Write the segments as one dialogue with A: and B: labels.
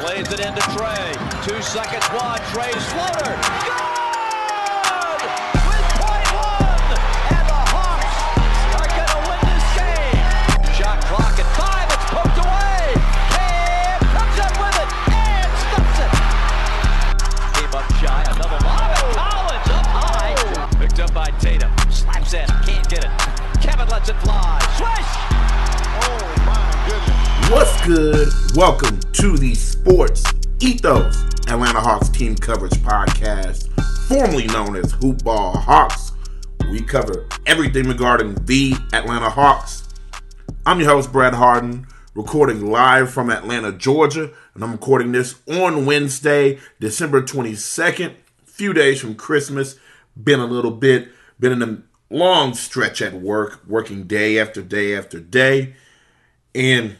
A: Plays it into Trae. Two seconds wide. Trae's floater. Good! With point one! And the Hawks are going to win this game. Shot clock at five. It's poked away. Cam comes up with it and stops it. Came up shy. Another lob. And Collins up high. Picked up by Tatum. Slaps in. Can't get it. Kevin lets it fly. Swish!
B: Oh.
C: What's good? Welcome to the Sports Ethos Atlanta Hawks Team Coverage Podcast, formerly known as Hoop Ball Hawks. We cover everything regarding the Atlanta Hawks. I'm your host, Brad Harden, recording live from Atlanta, Georgia, and I'm recording this on Wednesday, December 22nd, few days from Christmas. Been a little bit, been in a long stretch at work, working day after day after day. And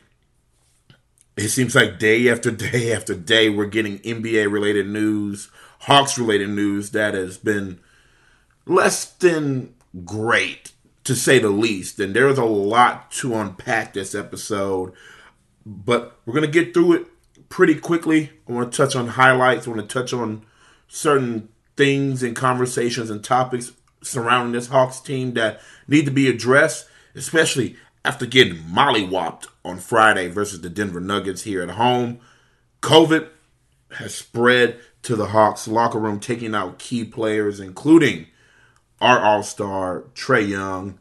C: it seems like day after day after day, we're getting NBA related news, Hawks related news that has been less than great, to say the least. And there's a lot to unpack this episode, but we're going to get through it pretty quickly. I want to touch on highlights, I want to touch on certain things and conversations and topics surrounding this Hawks team that need to be addressed, especially after getting mollywopped on Friday versus the Denver Nuggets here at home. COVID has spread to the Hawks locker room, taking out key players, including our All Star Trae Young.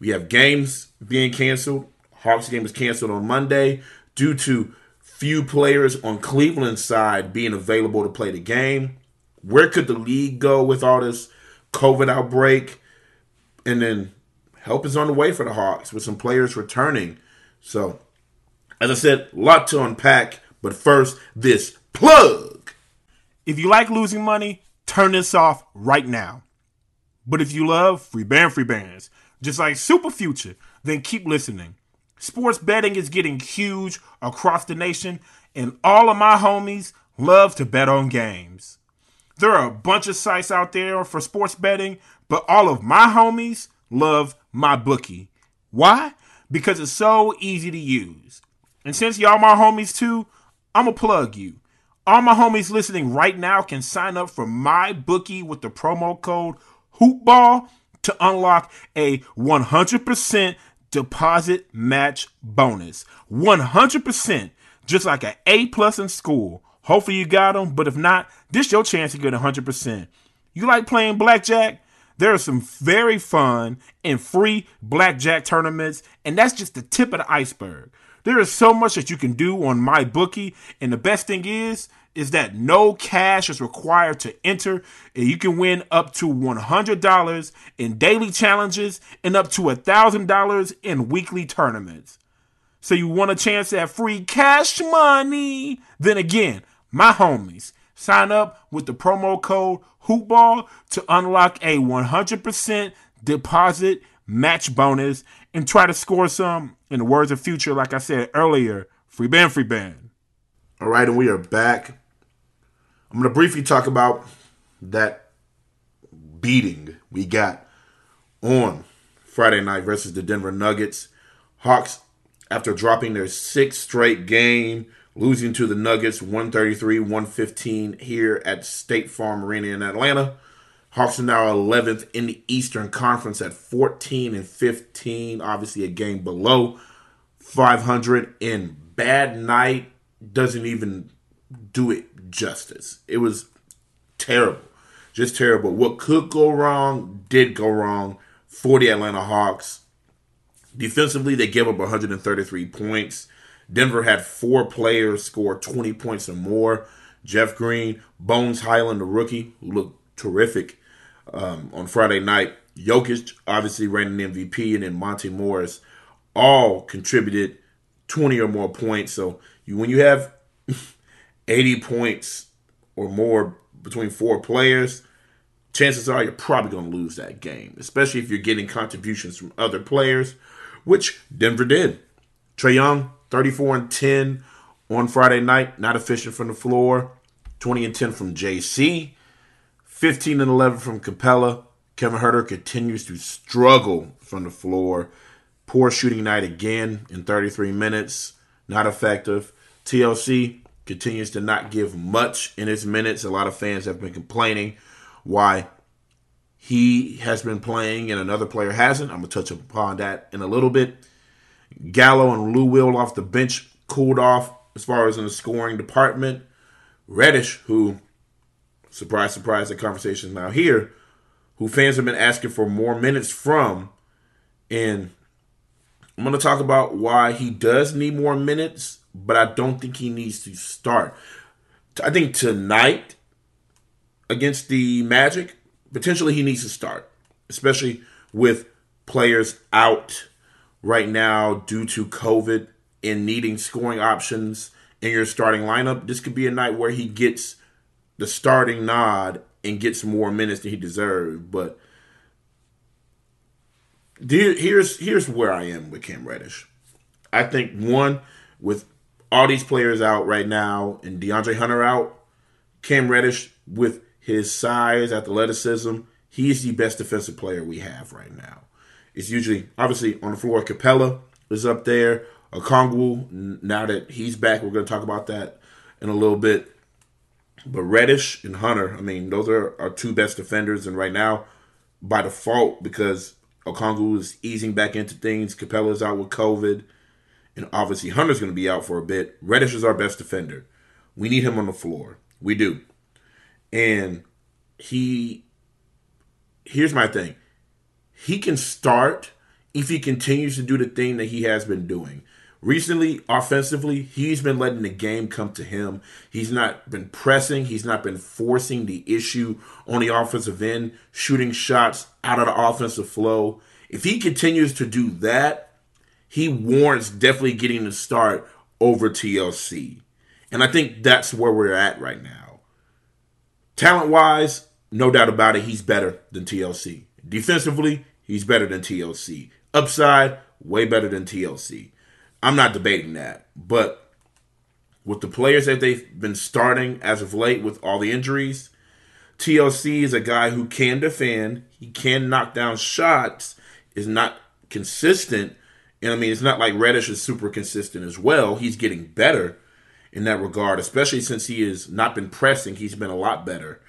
C: We have games being canceled. Hawks game was canceled on Monday due to few players on Cleveland's side being available to play the game. Where could the league go with all this COVID outbreak? And then help is on the way for the Hawks with some players returning. So, as I said, a lot to unpack. But first, this plug.
D: If you like losing money, turn this off right now. But if you love free band free bands, just like Super Future, then keep listening. Sports betting is getting huge across the nation, and all of my homies love to bet on games. There are a bunch of sites out there for sports betting, but all of my homies love my bookie. Why? Because it's so easy to use. And since y'all my homies too, I'ma plug you. All my homies listening right now can sign up for my bookie with the promo code HOOPBALL to unlock a 100% deposit match bonus. 100%, just like an A plus in school. Hopefully you got them, but if not, this your chance to get 100%. You like playing blackjack? There are some very fun and free blackjack tournaments, and that's just the tip of the iceberg. There is so much that you can do on my bookie, and the best thing is is that no cash is required to enter, and you can win up to $100 in daily challenges and up to $1,000 in weekly tournaments. So you want a chance at free cash money? Then again, my homies, sign up with the promo code HOOPBALL to unlock a 100% deposit match bonus and try to score some, in the words of Future, like I said earlier, free band, free band.
C: All right, and we are back. I'm going to briefly talk about that beating we got on Friday night versus the Denver Nuggets. Hawks, after dropping their sixth straight game, losing to the Nuggets 133 115 here at State Farm Arena in Atlanta. Hawks are now 11th in the Eastern Conference at 14 and 15, obviously a game below 500. And bad night doesn't even do it justice. It was terrible, just terrible. What could go wrong did go wrong for the Atlanta Hawks. Defensively, they gave up 133 points. Denver had four players score 20 points or more. Jeff Green, Bones Hyland, the rookie, looked terrific um, on Friday night. Jokic, obviously ran an MVP, and then Monte Morris all contributed 20 or more points. So you, when you have 80 points or more between four players, chances are you're probably going to lose that game, especially if you're getting contributions from other players, which Denver did. Trae Young, 34 and 10 on Friday night, not efficient from the floor. 20 and 10 from JC, 15 and 11 from Capela. Kevin Huerter continues to struggle from the floor. Poor shooting night again in 33 minutes, not effective. TLC continues to not give much in his minutes. A lot of fans have been complaining why he has been playing and another player hasn't. I'm going to touch upon that in a little bit. Gallo and Lou Will off the bench cooled off as far as in the scoring department. Reddish, who, surprise, surprise, the conversation is now here, who fans have been asking for more minutes from. And I'm going to talk about why he does need more minutes, but I don't think he needs to start. I think tonight against the Magic, potentially he needs to start, especially with players out right now due to COVID and needing scoring options in your starting lineup. This could be a night where he gets the starting nod and gets more minutes than he deserves. But here's here's where I am with Cam Reddish. I think one with all these players out right now and DeAndre Hunter out, Cam Reddish with his size, athleticism, he's the best defensive player we have right now. It's usually obviously on the floor. Capela is up there. Okongwu, now that he's back, we're going to talk about that in a little bit. But Reddish and Hunter, I mean, those are our two best defenders. And right now, by default, because Okongwu is easing back into things, Capela's out with COVID, and obviously Hunter's going to be out for a bit. Reddish is our best defender. We need him on the floor. We do. And he, here's my thing he can start if he continues to do the thing that he has been doing. Recently, offensively, he's been letting the game come to him. He's not been pressing, he's not been forcing the issue on the offensive end, shooting shots out of the offensive flow. If he continues to do that, he warrants definitely getting the start over TLC. And I think that's where we're at right now. Talent wise, no doubt about it, he's better than TLC. Defensively, he's better than TLC. Upside, way better than TLC. I'm not debating that. But with the players that they've been starting as of late with all the injuries, TLC is a guy who can defend, he can knock down shots, is not consistent. And I mean, it's not like Reddish is super consistent as well. He's getting better in that regard, especially since he has not been pressing. He's been a lot better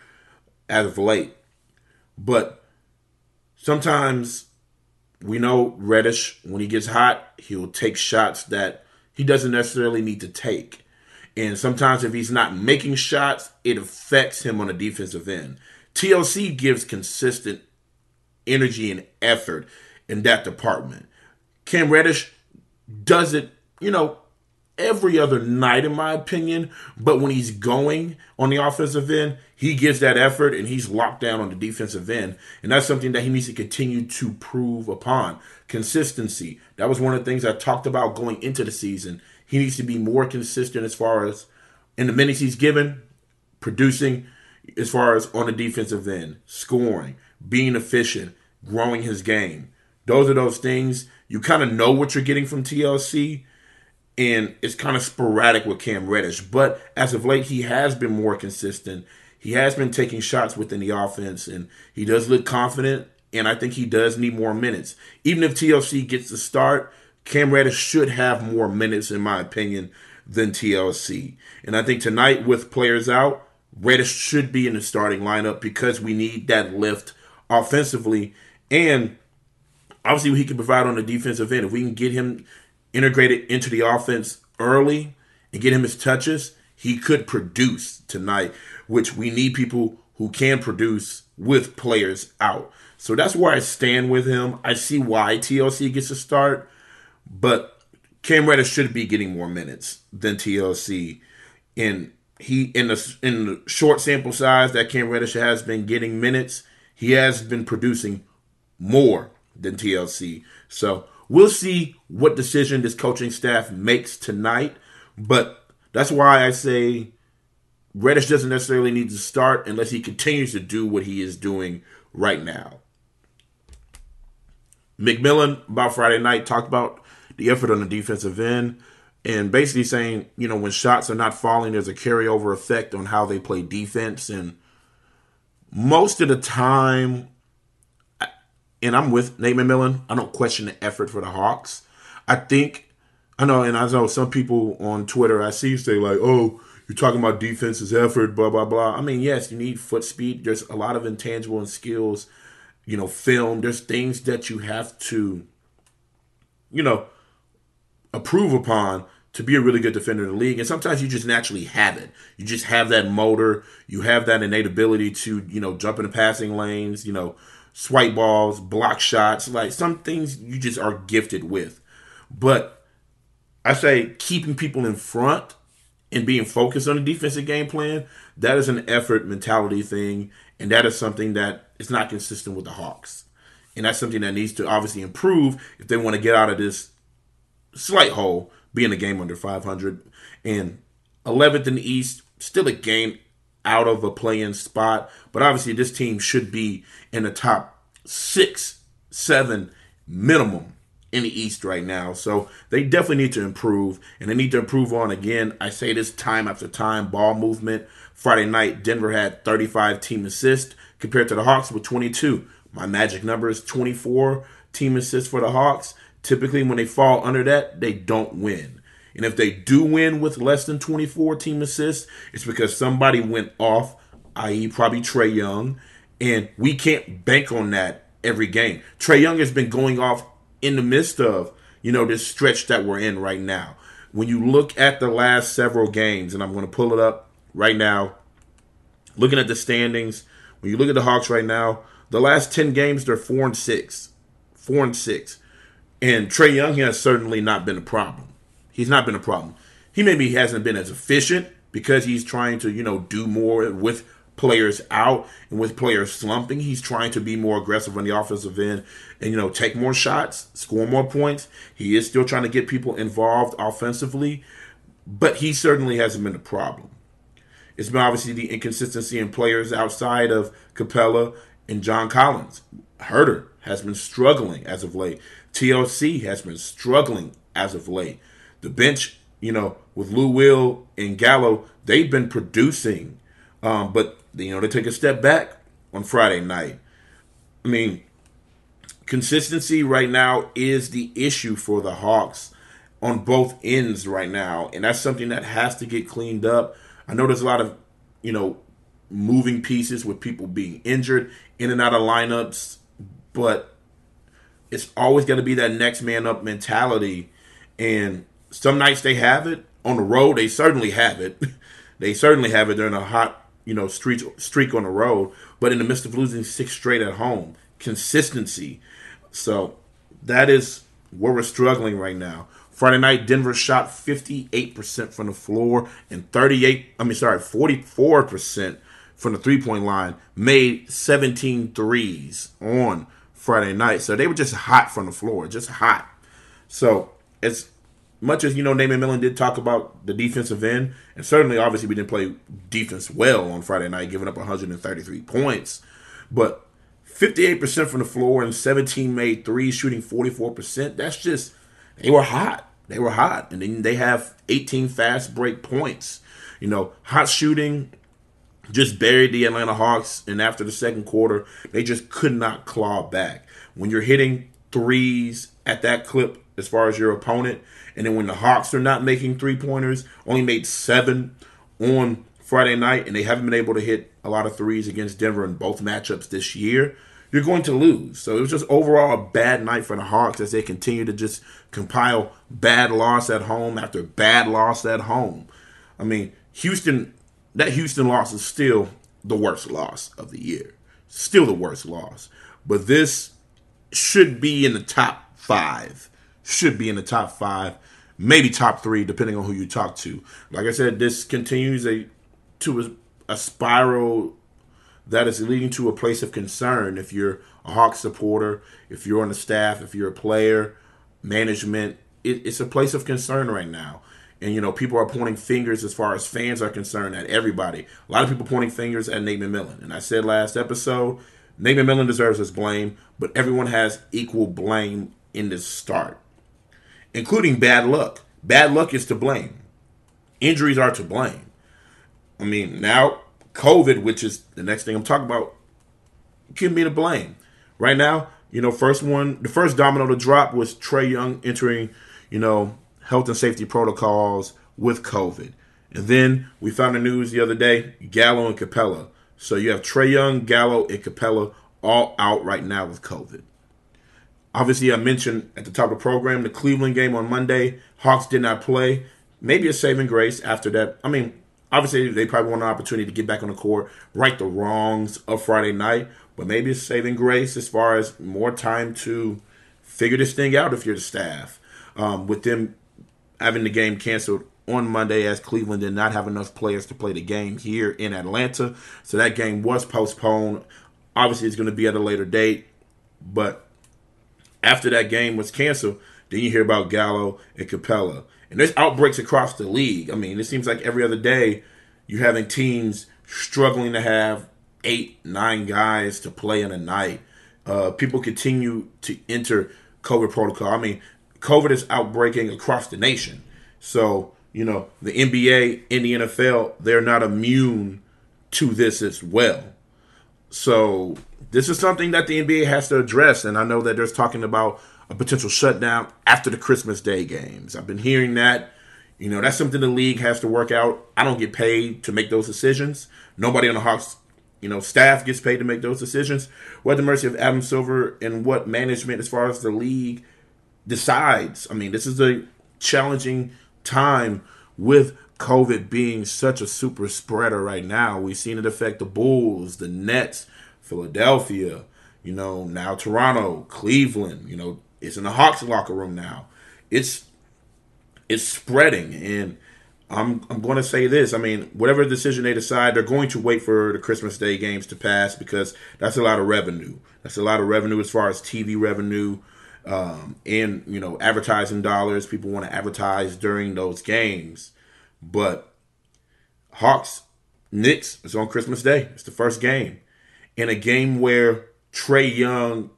C: as of late. But sometimes we know Reddish, when he gets hot, he'll take shots that he doesn't necessarily need to take. And sometimes if he's not making shots, it affects him on the defensive end. TLC gives consistent energy and effort in that department. Cam Reddish does it, you know, every other night, in my opinion. But when he's going on the offensive end, he gives that effort and he's locked down on the defensive end. And that's something that he needs to continue to prove upon. Consistency. That was one of the things I talked about going into the season. He needs to be more consistent as far as in the minutes he's given, producing as far as on the defensive end, scoring, being efficient, growing his game. Those are those things you kind of know what you're getting from TLC and it's kind of sporadic with Cam Reddish. But as of late, he has been more consistent. He has been taking shots within the offense, and he does look confident. And I think he does need more minutes. Even if TLC gets the start, Cam Reddish should have more minutes, in my opinion, than TLC. And I think tonight, with players out, Reddish should be in the starting lineup because we need that lift offensively. And obviously, he can provide on the defensive end. If we can get him integrated into the offense early and get him his touches, he could produce tonight, which we need people who can produce with players out. So that's where I stand with him. I see why TLC gets a start, but Cam Reddish should be getting more minutes than TLC. And he in the in the short sample size that Cam Reddish has been getting minutes, he has been producing more than TLC. So We'll see what decision this coaching staff makes tonight, but that's why I say Reddish doesn't necessarily need to start unless he continues to do what he is doing right now. McMillan about Friday night talked about the effort on the defensive end and basically saying, you know, when shots are not falling, there's a carryover effect on how they play defense. And most of the time, and I'm with Nate McMillan. I don't question the effort for the Hawks. I think I know, and I know some people on Twitter I see say like, "Oh, you're talking about defense's effort, blah blah blah. I mean, yes, you need foot speed. There's a lot of intangible and skills, you know, film. There's things that you have to, you know, approve upon to be a really good defender in the league. And sometimes you just naturally have it. You just have that motor. You have that innate ability to, you know, jump in the passing lanes, you know, swipe balls, block shots. Like some things you just are gifted with. But I say keeping people in front and being focused on the defensive game plan, that is an effort mentality thing. And that is something that is not consistent with the Hawks. And that's something that needs to obviously improve if they want to get out of this slight hole, being a game under 500. And 11th in the East, still a game out of a playing spot. But obviously, this team should be in the top six, seven minimum in the East right now. So they definitely need to improve, and they need to improve on again. I say this time after time ball movement. Friday night, Denver had 35 team assists compared to the Hawks with 22. My magic number is 24 team assists for the Hawks. Typically, when they fall under that, they don't win. And if they do win with less than 24 team assists, it's because somebody went off, i.e., probably Trae Young, and we can't bank on that every game. Trae Young has been going off in the midst of, you know, this stretch that we're in right now. When you look at the last several games, and I'm going to pull it up right now, looking at the standings, when you look at the Hawks right now, the last 10 games, they're 4 and 6. 4 and 6. And Trae Young has certainly not been a problem. He's not been a problem. He maybe hasn't been as efficient because he's trying to, you know, do more with players out and with players slumping. He's trying to be more aggressive on the offensive end and, you know, take more shots, score more points. He is still trying to get people involved offensively, but he certainly hasn't been a problem. It's been obviously the inconsistency in players outside of Capela and John Collins. Huerter has been struggling as of late. TLC has been struggling as of late. The bench, you know, with Lou Will and Gallo, they've been producing, um, but you know they take a step back on Friday night. I mean, consistency right now is the issue for the Hawks on both ends right now, and that's something that has to get cleaned up. I know there's a lot of, you know, moving pieces with people being injured in and out of lineups, but it's always going to be that next man up mentality. And some nights they have it on the road. They certainly have it. they certainly have it during a hot, you know, streak streak on the road. But in the midst of losing six straight at home, consistency. So that is where we're struggling right now. Friday night, Denver shot 58% from the floor and 38, I mean, sorry, 44% from the three point line, made 17 threes on Friday night. So they were just hot from the floor, just hot. So as much as you know, Nate McMillan did talk about the defensive end, and certainly, obviously, we didn't play defense well on Friday night, giving up 133 points. But 58% from the floor and 17 made threes, shooting 44%. That's just they were hot. They were hot, and then they have 18 fast break points. You know, hot shooting just buried the Atlanta Hawks, and after the second quarter, they just could not claw back. When you're hitting threes at that clip, as far as your opponent, and then when the Hawks are not making three pointers, only made seven on Friday night, and they haven't been able to hit a lot of threes against Denver in both matchups this year, you're going to lose. So it was just overall a bad night for the Hawks as they continue to just compile bad loss at home after bad loss at home. I mean, Houston that Houston loss is still the worst loss of the year. Still the worst loss. But this should be in the top five. Should be in the top five, maybe top three, depending on who you talk to. Like I said, this continues a to a, a spiral that is leading to a place of concern if you're a Hawk supporter, if you're on the staff, if you're a player, management. It, it's a place of concern right now. And you know, people are pointing fingers as far as fans are concerned at everybody. A lot of people pointing fingers at Nate McMillan. And I said last episode, Nate McMillan deserves his blame, but everyone has equal blame in this start, including bad luck. Bad luck is to blame. Injuries are to blame. I mean, now COVID, which is the next thing I'm talking about, can be to blame. Right now, you know, first one, the first domino to drop was Trae Young entering, you know, health and safety protocols with COVID. And then we found the news the other day Gallo and Capela. So you have Trae Young, Gallo, and Capela all out right now with COVID. Obviously, I mentioned at the top of the program the Cleveland game on Monday. Hawks did not play. Maybe a saving grace after that. I mean, obviously, they probably want an opportunity to get back on the court, right the wrongs of Friday night, but maybe a saving grace as far as more time to figure this thing out if you're the staff. Um, with them having the game canceled on Monday as Cleveland did not have enough players to play the game here in Atlanta. So that game was postponed. Obviously, it's going to be at a later date, but after that game was canceled, then you hear about Gallo and Capela. And there's outbreaks across the league. I mean, it seems like every other day you're having teams struggling to have eight, nine guys to play in a night. Uh, people continue to enter COVID protocol. I mean, COVID is outbreaking across the nation. So, you know, the NBA and the NFL, they're not immune to this as well. So, this is something that the NBA has to address. And I know that there's talking about a potential shutdown after the Christmas Day games. I've been hearing that. You know, that's something the league has to work out. I don't get paid to make those decisions. Nobody on the Hawks, you know, staff gets paid to make those decisions. We're at the mercy of Adam Silver and what management, as far as the league, decides. I mean, this is a challenging time with COVID being such a super spreader right now. We've seen it affect the Bulls, the Nets, Philadelphia, you know, now Toronto, Cleveland, you know, it's in the Hawks locker room now. It's it's spreading, and I'm I'm going to say this. I mean, whatever decision they decide, they're going to wait for the Christmas Day games to pass because that's a lot of revenue. That's a lot of revenue as far as TV revenue, um, and you know, advertising dollars. People want to advertise during those games, but Hawks Knicks is on Christmas Day. It's the first game, in a game where Trae Young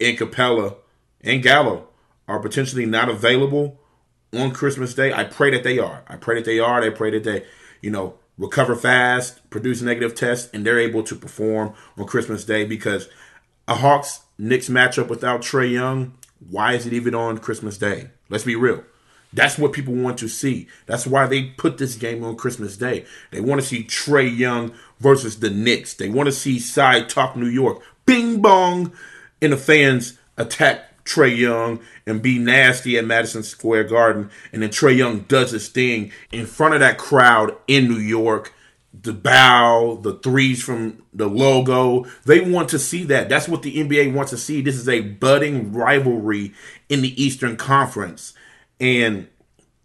C: and Capela and Gallo are potentially not available on Christmas Day. I pray that they are. I pray that they are. I pray that they, you know, recover fast, produce negative tests, and they're able to perform on Christmas Day because a Hawks Knicks matchup without Trae Young, why is it even on Christmas Day? Let's be real. That's what people want to see. That's why they put this game on Christmas Day. They want to see Trae Young versus the Knicks. They want to see Side Talk New York. Bing bong. And the fans attack Trae Young and be nasty at Madison Square Garden. And then Trae Young does his thing in front of that crowd in New York. The bow, the threes from the logo. They want to see that. That's what the NBA wants to see. This is a budding rivalry in the Eastern Conference. And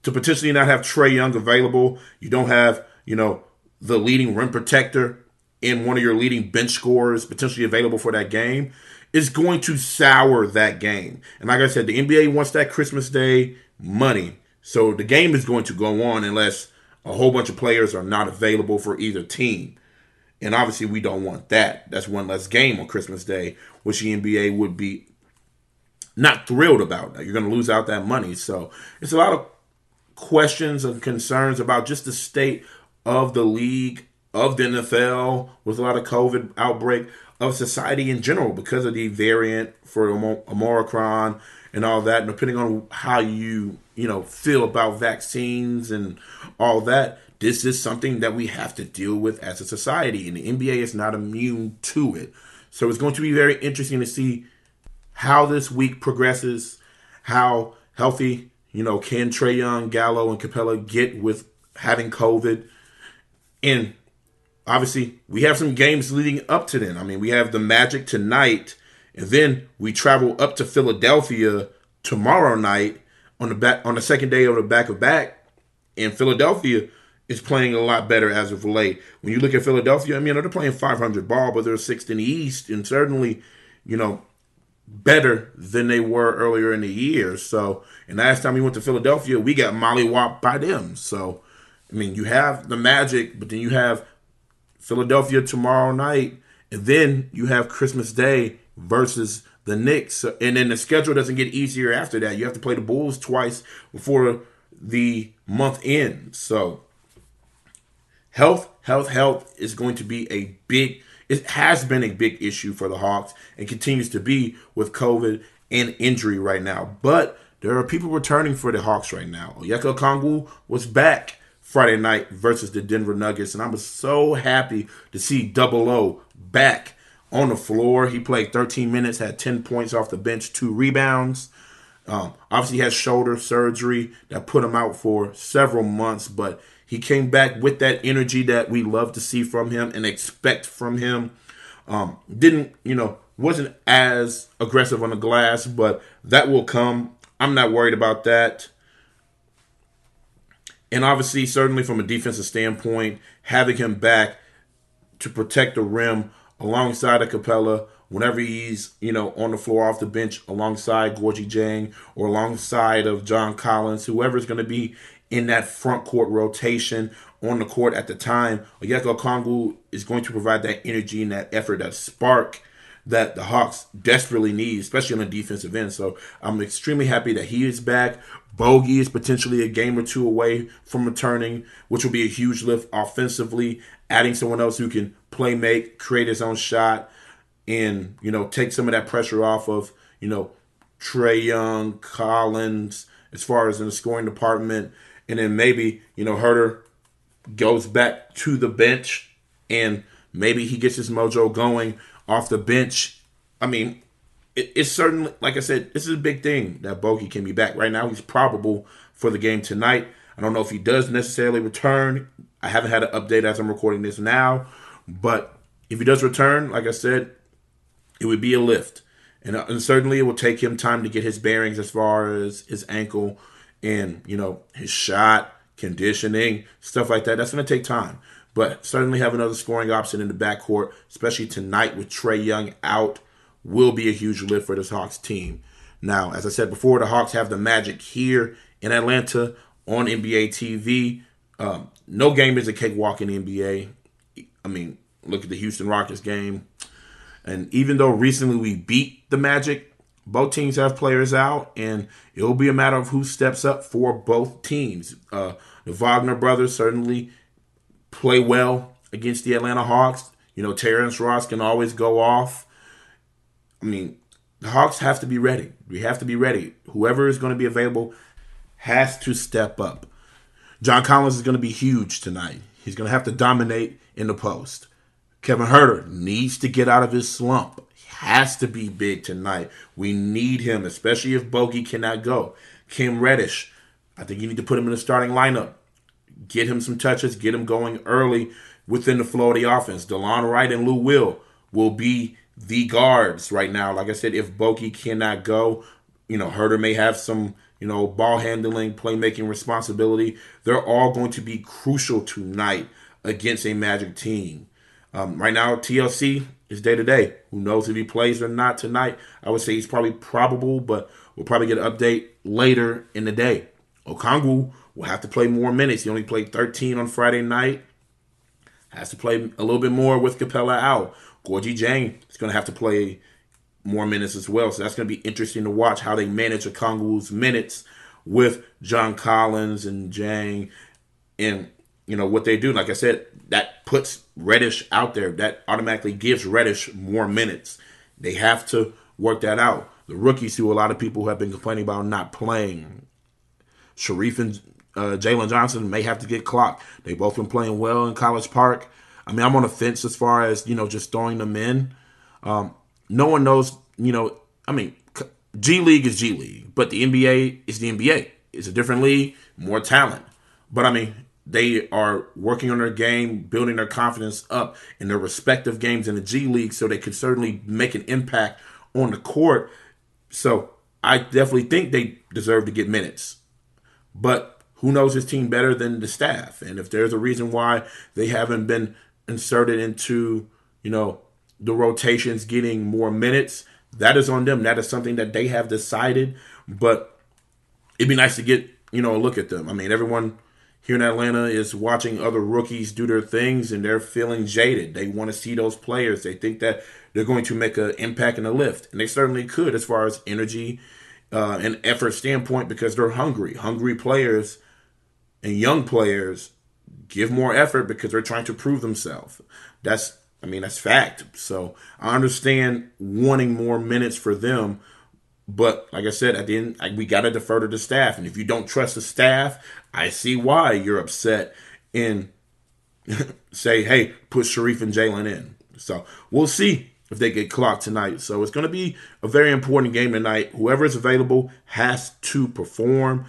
C: to potentially not have Trae Young available, you don't have, you know, the leading rim protector in one of your leading bench scorers potentially available for that game is going to sour that game. And like I said, the NBA wants that Christmas Day money. So the game is going to go on unless a whole bunch of players are not available for either team. And obviously, we don't want that. That's one less game on Christmas Day, which the NBA would be not thrilled about. You're going to lose out that money. So it's a lot of questions and concerns about just the state of the league, of the NFL, with a lot of COVID outbreak, of society in general because of the variant for Omicron and all that. And depending on how you, you know, feel about vaccines and all that, this is something that we have to deal with as a society. And the NBA is not immune to it. So it's going to be very interesting to see how this week progresses, how healthy, you know, can Trae Young, Gallo, and Capela get with having COVID. And obviously we have some games leading up to then. I mean, we have the Magic tonight, and then we travel up to Philadelphia tomorrow night on the back on the second day of the back of back. And Philadelphia is playing a lot better as of late. When you look at Philadelphia, I mean, they're playing 500 ball, but they're sixth in the East, and certainly, you know, better than they were earlier in the year. So, and last time we went to Philadelphia, we got mollywopped by them. So, I mean, you have the Magic, but then you have Philadelphia tomorrow night, and then you have Christmas Day versus the Knicks, and then the schedule doesn't get easier after that. You have to play the Bulls twice before the month ends. So, health, health, health is going to be a big. It has been a big issue for the Hawks and continues to be with COVID and injury right now. But there are people returning for the Hawks right now. Onyeka Okongwu was back Friday night versus the Denver Nuggets. And I was so happy to see Double O back on the floor. He played 13 minutes, had 10 points off the bench, two rebounds. Um, obviously, had shoulder surgery that put him out for several months, but he came back with that energy that we love to see from him and expect from him. Um, didn't, you know, wasn't as aggressive on the glass, but that will come. I'm not worried about that. And obviously, certainly from a defensive standpoint, having him back to protect the rim alongside of Capela whenever he's, you know, on the floor off the bench alongside Gorgui Dieng or alongside of John Collins, whoever's going to be in that front court rotation on the court at the time, Onyeka Okongwu is going to provide that energy and that effort, that spark that the Hawks desperately need, especially on the defensive end. So I'm extremely happy that he is back. Bogey is potentially a game or two away from returning, which will be a huge lift offensively. Adding someone else who can play make, create his own shot, and you know take some of that pressure off of you know Trae Young, Collins, as far as in the scoring department, and then maybe you know Huerter goes back to the bench and maybe he gets his mojo going off the bench. I mean, it, it's certainly like I said, this is a big thing that Bogey can be back. Right now, he's probable for the game tonight. I don't know if he does necessarily return. I haven't had an update as I'm recording this now, but if he does return, like I said, it would be a lift. And, uh, and certainly it will take him time to get his bearings as far as his ankle and, you know, his shot, conditioning, stuff like that. That's going to take time. But certainly have another scoring option in the backcourt, especially tonight with Trae Young out, will be a huge lift for this Hawks team. Now, as I said before, the Hawks have the Magic here in Atlanta on NBA TV. Um, no game is a cakewalk in the NBA. I mean, look at the Houston Rockets game. And even though recently we beat the Magic, both teams have players out, and it'll be a matter of who steps up for both teams. Uh, the Wagner brothers certainly play well against the Atlanta Hawks. You know, Terrence Ross can always go off. I mean, the Hawks have to be ready. We have to be ready. Whoever is going to be available has to step up. John Collins is going to be huge tonight. He's going to have to dominate in the post. Kevin Huerter needs to get out of his slump. He has to be big tonight. We need him, especially if Bogey cannot go. Cam Reddish, I think you need to put him in the starting lineup. Get him some touches, get him going early within the flow of the offense. Delon Wright and Lou Will will be the guards right now. Like I said, if Bogey cannot go, you know, Huerter may have some, you know, ball handling, playmaking responsibility. They're all going to be crucial tonight against a Magic team. Um, right now, TLC is day to day. Who knows if he plays or not tonight? I would say he's probably probable, but we'll probably get an update later in the day. Okongwu will have to play more minutes. He only played 13 on Friday night. Has to play a little bit more with Capela out. Gorgui Dieng is going to have to play more minutes as well. So that's going to be interesting to watch how they manage Okongwu's minutes with John Collins and Dieng and you know what they do. Like I said, that puts Reddish out there. That automatically gives Reddish more minutes. They have to work that out. The rookies, who a lot of people have been complaining about not playing, Sharife and uh, Jalen Johnson may have to get clocked. They both been playing well in College Park. I mean, I'm on the fence as far as you know, just throwing them in. Um, no one knows, you know. I mean, G League is G League, but the NBA is the NBA. It's a different league, more talent. But I mean, they are working on their game, building their confidence up in their respective games in the G League so they could certainly make an impact on the court. So I definitely think they deserve to get minutes. But who knows his team better than the staff? And if there's a reason why they haven't been inserted into, you know, the rotations getting more minutes, that is on them. That is something that they have decided. But it'd be nice to get, you know, a look at them. I mean, everyone here in Atlanta is watching other rookies do their things and they're feeling jaded. They want to see those players. They think that they're going to make an impact and a lift. And they certainly could as far as energy uh, and effort standpoint because they're hungry. Hungry players and young players give more effort because they're trying to prove themselves. That's, I mean, that's fact. So I understand wanting more minutes for them, But like I said, at the end, we got to defer to the staff. And if you don't trust the staff, I see why you're upset and say, hey, put Sharife and Jalen in. So we'll see if they get clocked tonight. So it's going to be a very important game tonight. Whoever is available has to perform.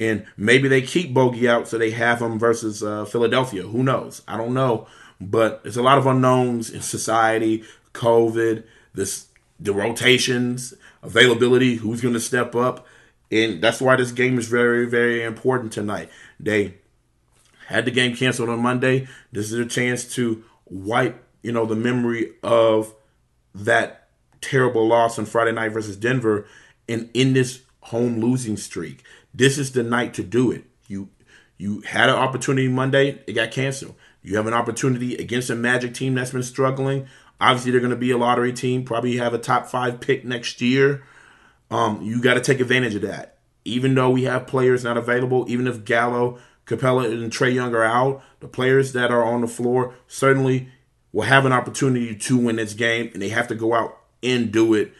C: And maybe they keep Bogey out so they have him versus uh, Philadelphia. Who knows? I don't know. But there's a lot of unknowns in society, COVID, this the rotations, availability, who's going to step up. And that's why this game is very, very important tonight. They had the game canceled on Monday. This is a chance to wipe, you know, the memory of that terrible loss on Friday night versus Denver and end this home losing streak. This is the night to do it. You you had an opportunity Monday, it got canceled. You have an opportunity against a Magic team that's been struggling. Obviously, they're going to be a lottery team. Probably have a top five pick next year. Um, you got to take advantage of that. Even though we have players not available, even if Gallo, Capela, and Trae Young are out, the players that are on the floor certainly will have an opportunity to win this game, and they have to go out and do it.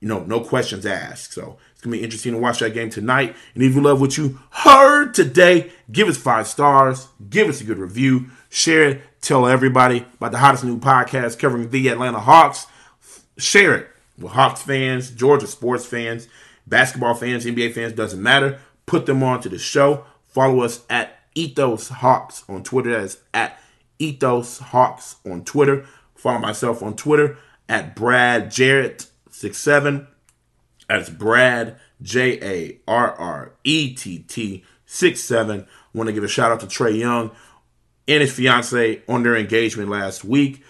C: You know, no questions asked. So it's gonna be interesting to watch that game tonight. And if you love what you heard today, give us five stars, give us a good review, share it, tell everybody about the hottest new podcast covering the Atlanta Hawks. Share it with Hawks fans, Georgia sports fans, basketball fans, NBA fans, doesn't matter. Put them on to the show. Follow us at Ethos Hawks on Twitter. That is at Ethos Hawks on Twitter. Follow myself on Twitter at Brad Jarrett 67. That's Brad J A R R E T T six seven. Want to give a shout out to Trae Young and his fiance on their engagement last week.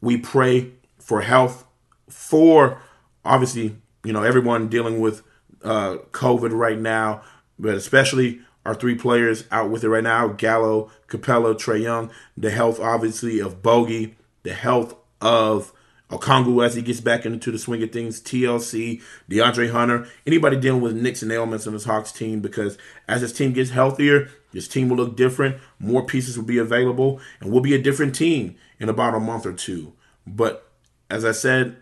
C: We pray for health for obviously, you know, everyone dealing with uh, COVID right now, but especially our three players out with it right now Gallo, Capela, Trae Young. The health, obviously, of Bogey, the health of Okongwu as he gets back into the swing of things, TLC, DeAndre Hunter, anybody dealing with nicks and ailments on this Hawks team because as this team gets healthier, this team will look different. More pieces will be available, and we'll be a different team in about a month or two. But as I said,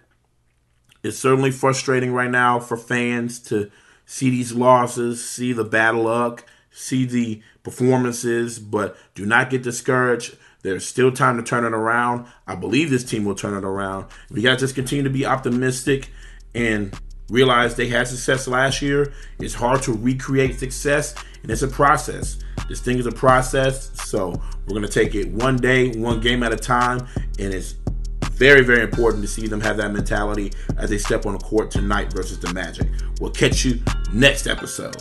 C: it's certainly frustrating right now for fans to see these losses, see the bad luck, see the performances, but do not get discouraged. There's still time to turn it around. I believe this team will turn it around. We got to just continue to be optimistic and realize they had success last year. It's hard to recreate success, and it's a process. This thing is a process, so we're going to take it one day, one game at a time, and it's very, very important to see them have that mentality as they step on the court tonight versus the Magic. We'll catch you next episode.